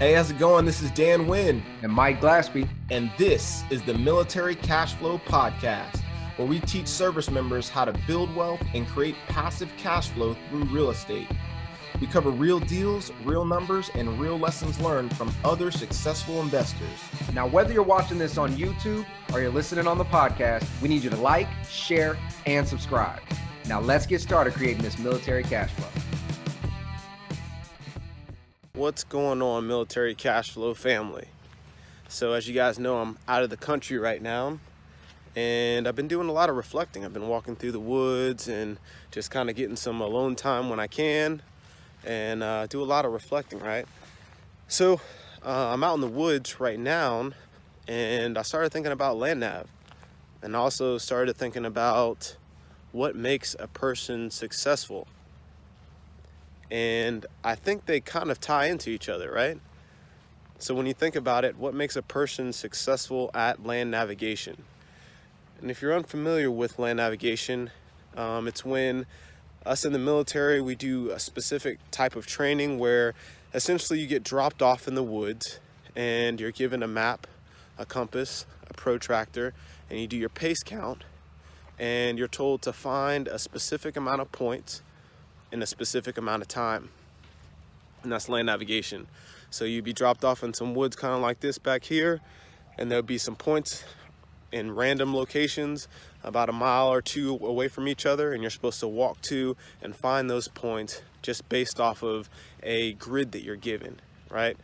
Hey, how's it going? This is Dan Wynn, and Mike Glaspie. and this is the Military Cash Flow Podcast, where we teach service members how to build wealth and create passive cash flow through real estate. We cover real deals, real numbers, and real lessons learned from other successful investors. Now, whether you're watching this on YouTube or you're listening on the podcast, we need you to like, share, and subscribe. Now, let's get started creating this military cash flow. What's going on, Military Cash Flow family? So, as you guys know, I'm out of the country right now, and I've been doing a lot of reflecting. I've been walking through the woods and just kind of getting some alone time when I can, and uh, do a lot of reflecting, right? So, uh, I'm out in the woods right now, and I started thinking about land nav, and also started thinking about what makes a person successful and I think they kind of tie into each other, right? So when you think about it, what makes a person successful at land navigation? And if you're unfamiliar with land navigation, um, it's when us in the military we do a specific type of training where essentially you get dropped off in the woods and you're given a map, a compass, a protractor, and you do your pace count, and you're told to find a specific amount of points in a specific amount of time. And that's land navigation. So you'd be dropped off in some woods kind of like this back here, and there'll be some points in random locations about a mile or two away from each other, and you're supposed to walk to and find those points just based off of a grid that you're given, right?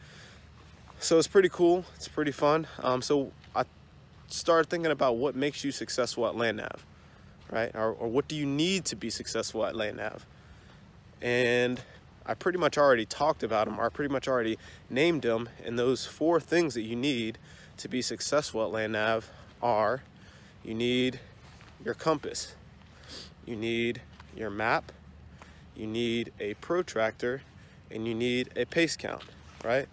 So it's pretty cool. It's pretty fun. Um, so I started thinking about what makes you successful at land nav, right? Or, or what do you need to be successful at land nav? And I pretty much already talked about them, or I pretty much already named them, and those four things that you need to be successful at land nav are you need your compass, you need your map, you need a protractor, and you need a pace count, right?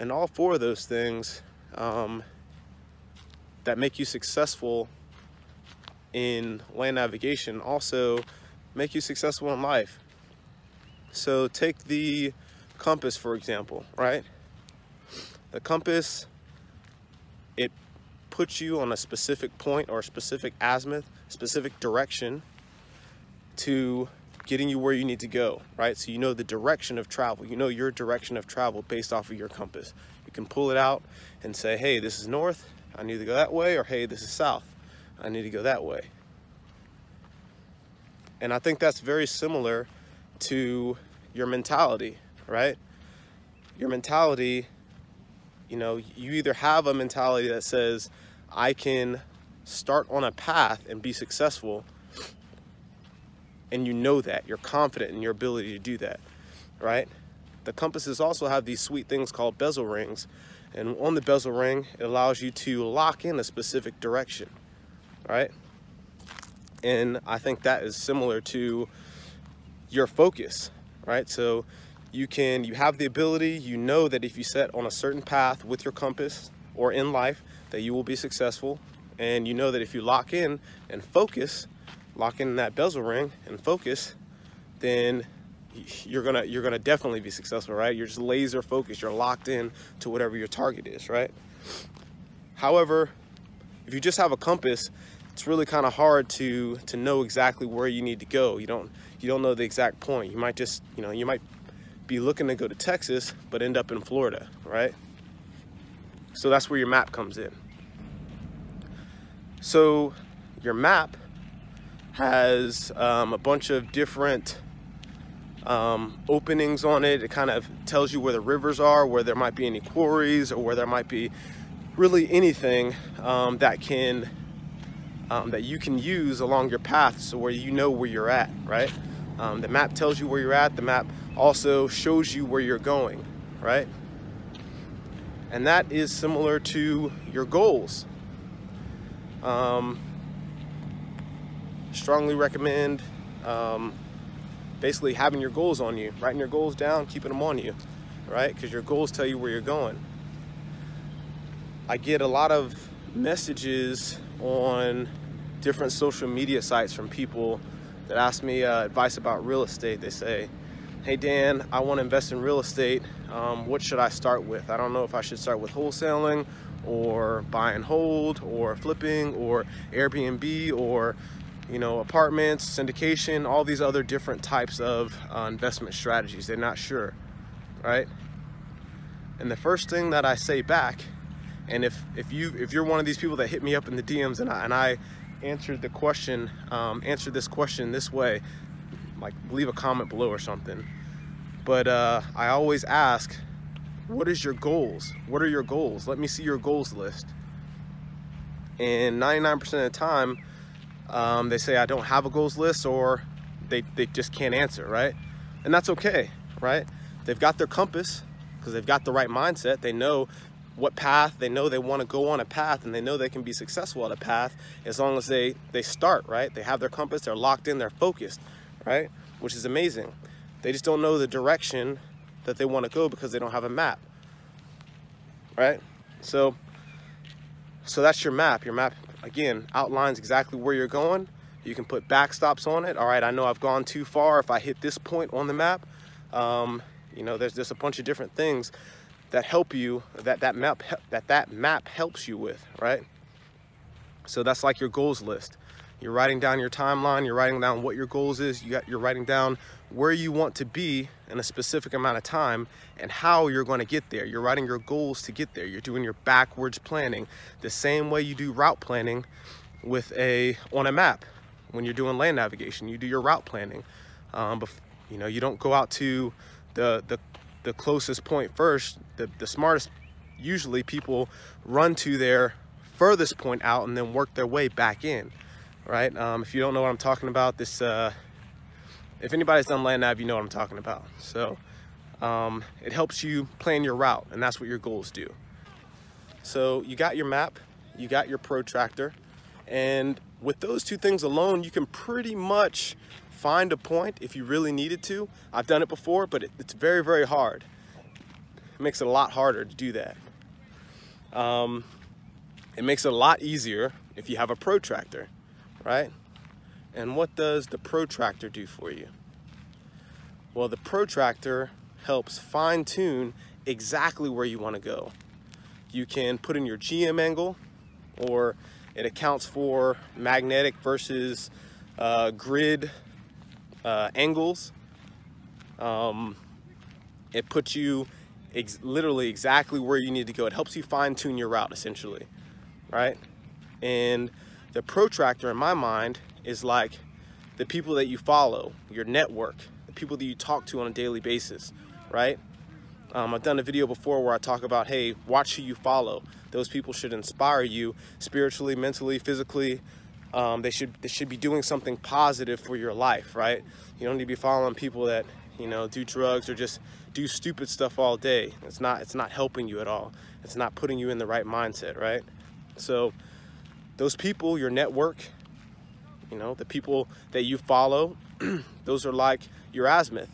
And all four of those things um, that make you successful in land navigation also make you successful in life. So take the compass, for example, right? The compass, it puts you on a specific point or a specific azimuth, specific direction to getting you where you need to go, right? So you know the direction of travel. You know your direction of travel based off of your compass. You can pull it out and say, hey, this is north, I need to go that way, or hey, this is south, I need to go that way. And I think that's very similar to your mentality, right? Your mentality, you know, you either have a mentality that says, I can start on a path and be successful, and you know that, you're confident in your ability to do that, right? The compasses also have these sweet things called bezel rings, and on the bezel ring, it allows you to lock in a specific direction, right? And I think that is similar to your focus, right? So you can, you have the ability, you know that if you set on a certain path with your compass or in life, that you will be successful. And you know that if you lock in and focus, lock in that bezel ring and focus, then you're gonna you're gonna definitely be successful, right? You're just laser focused. You're locked in to whatever your target is, right? However, if you just have a compass, it's really kind of hard to to know exactly where you need to go. You don't you don't know the exact point. You might just you know you might be looking to go to Texas but end up in Florida, right? So that's where your map comes in. So your map has um, a bunch of different um, openings on it. It kind of tells you where the rivers are, where there might be any quarries, or where there might be really anything um, that can um, that you can use along your path, so where you know where you're at, right? Um, the map tells you where you're at. The map also shows you where you're going, right? And that is similar to your goals. Um, strongly recommend um, basically having your goals on you, writing your goals down, keeping them on you, right? Because your goals tell you where you're going. I get a lot of messages on different social media sites from people that ask me uh, advice about real estate. They say, hey Dan, I want to invest in real estate. Um, what should I start with? I don't know if I should start with wholesaling or buy and hold or flipping or Airbnb or you know apartments, syndication, all these other different types of uh, investment strategies. They're not sure, right? And the first thing that I say back, and if if you if you're one of these people that hit me up in the DMs and I, and I answered the question, um, answered this question this way, like leave a comment below or something. But uh, I always ask, what is your goals? What are your goals? Let me see your goals list. And 99% of the time, um, they say I don't have a goals list or they, they just can't answer, right? And that's okay, right? They've got their compass because they've got the right mindset. They know what path, they know they want to go on a path and they know they can be successful at a path as long as they, they start, right? They have their compass, they're locked in, they're focused, right? Which is amazing. They just don't know the direction that they want to go because they don't have a map, right? So, so that's your map. Your map, again, outlines exactly where you're going. You can put backstops on it. All right, I know I've gone too far if I hit this point on the map. Um, you know, there's just a bunch of different things that help you, that that map, that that map helps you with, right? So that's like your goals list. You're writing down your timeline, you're writing down what your goals is, you got, you're writing down where you want to be in a specific amount of time and how you're going to get there. You're writing your goals to get there. You're doing your backwards planning the same way you do route planning with a on a map. When you're doing land navigation, you do your route planning. Um, but you know, you don't go out to the the the closest point first. The the smartest usually people run to their furthest point out and then work their way back in right? Um, if you don't know what I'm talking about, this, uh, if anybody's done land nav, you know what I'm talking about. So um, it helps you plan your route and that's what your goals do. So you got your map, you got your protractor, and with those two things alone, you can pretty much find a point if you really needed to. I've done it before, but it, it's very, very hard. It makes it a lot harder to do that. Um, it makes it a lot easier if you have a protractor right? And what does the protractor do for you? Well, the protractor helps fine tune exactly where you want to go. You can put in your GM angle or it accounts for magnetic versus uh, grid uh, angles. Um, it puts you ex literally exactly where you need to go. It helps you fine tune your route essentially, right? And the protractor in my mind is like the people that you follow, your network, the people that you talk to on a daily basis, right? Um, I've done a video before where I talk about, hey, watch who you follow. Those people should inspire you spiritually, mentally, physically. Um, they should they should be doing something positive for your life, right? You don't need to be following people that you know do drugs or just do stupid stuff all day. It's not it's not helping you at all. It's not putting you in the right mindset, right? So those people, your network, you know, the people that you follow, those are like your azimuth.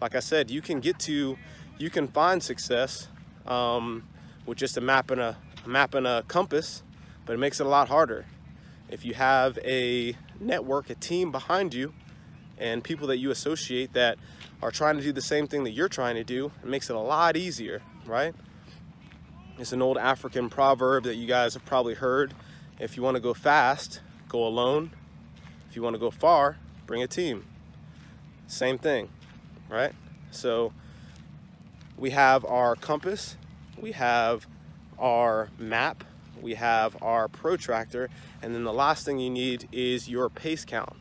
Like I said, you can get to, you can find success um, with just a map and a, a map and a compass, but it makes it a lot harder. If you have a network, a team behind you, and people that you associate that are trying to do the same thing that you're trying to do, it makes it a lot easier, right? It's an old African proverb that you guys have probably heard. If you want to go fast, go alone. If you want to go far, bring a team. Same thing, right? So we have our compass, we have our map, we have our protractor, and then the last thing you need is your pace count.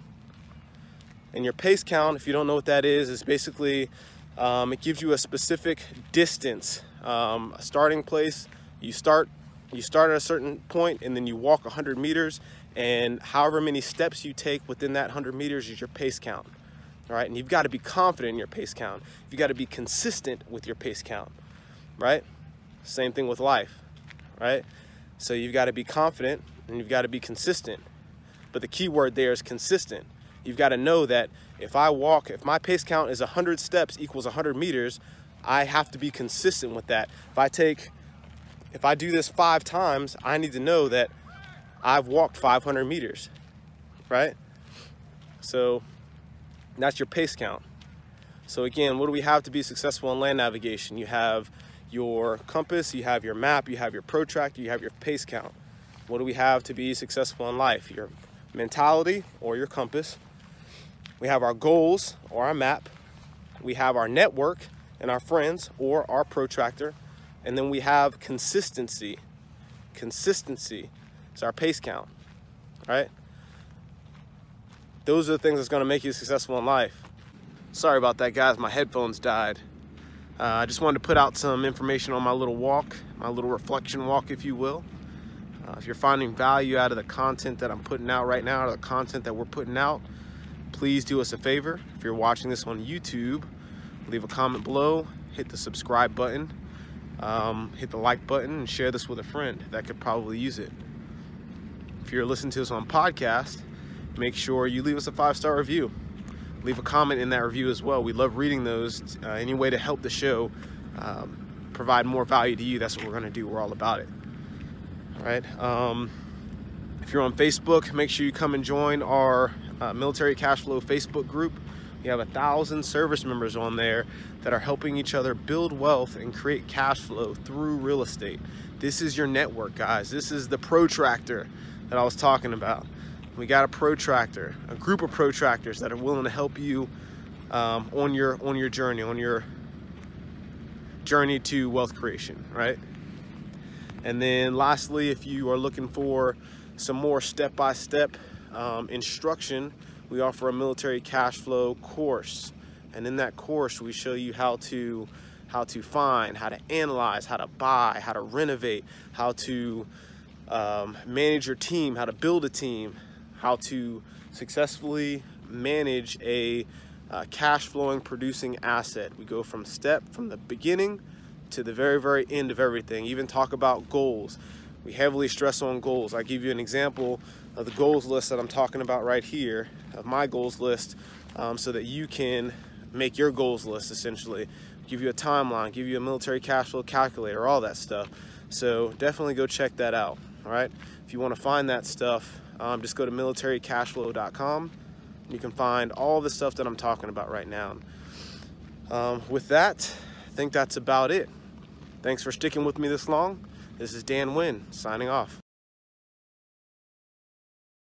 And your pace count, if you don't know what that is, is basically um, it gives you a specific distance, um, a starting place. You start you start at a certain point and then you walk 100 meters and however many steps you take within that 100 meters is your pace count. All right, and you've got to be confident in your pace count. You've got to be consistent with your pace count, right? Same thing with life, right? So you've got to be confident and you've got to be consistent. But the key word there is consistent. You've got to know that if I walk, if my pace count is 100 steps equals 100 meters, I have to be consistent with that. If I take if I do this five times, I need to know that I've walked 500 meters, right? So that's your pace count. So again, what do we have to be successful in land navigation? You have your compass, you have your map, you have your protractor, you have your pace count. What do we have to be successful in life? Your mentality or your compass. We have our goals or our map. We have our network and our friends or our protractor. And then we have consistency. Consistency is our pace count, right? Those are the things that's gonna make you successful in life. Sorry about that, guys. My headphones died. Uh, I just wanted to put out some information on my little walk, my little reflection walk, if you will. Uh, if you're finding value out of the content that I'm putting out right now, or the content that we're putting out, please do us a favor. If you're watching this on YouTube, leave a comment below, hit the subscribe button, um, hit the like button, and share this with a friend that could probably use it. If you're listening to this on podcast, make sure you leave us a five-star review leave a comment in that review as well. We love reading those. Uh, any way to help the show um, provide more value to you, that's what we're going to do. We're all about it. All right. Um, if you're on Facebook, make sure you come and join our uh, Military Cash Flow Facebook group. We have a thousand service members on there that are helping each other build wealth and create cash flow through real estate. This is your network, guys. This is the protractor that I was talking about. We got a protractor, a group of protractors that are willing to help you um, on your on your journey, on your journey to wealth creation, right? And then lastly, if you are looking for some more step-by-step um, instruction, we offer a military cash flow course. And in that course, we show you how to how to find, how to analyze, how to buy, how to renovate, how to um, manage your team, how to build a team, how to successfully manage a uh, cash flowing producing asset. We go from step from the beginning to the very, very end of everything. Even talk about goals. We heavily stress on goals. I give you an example of the goals list that I'm talking about right here, of my goals list, um, so that you can make your goals list essentially. Give you a timeline, give you a military cash flow calculator, all that stuff. So definitely go check that out. All right. If you want to find that stuff, um, just go to militarycashflow.com. You can find all the stuff that I'm talking about right now. Um, with that, I think that's about it. Thanks for sticking with me this long. This is Dan Wynn signing off.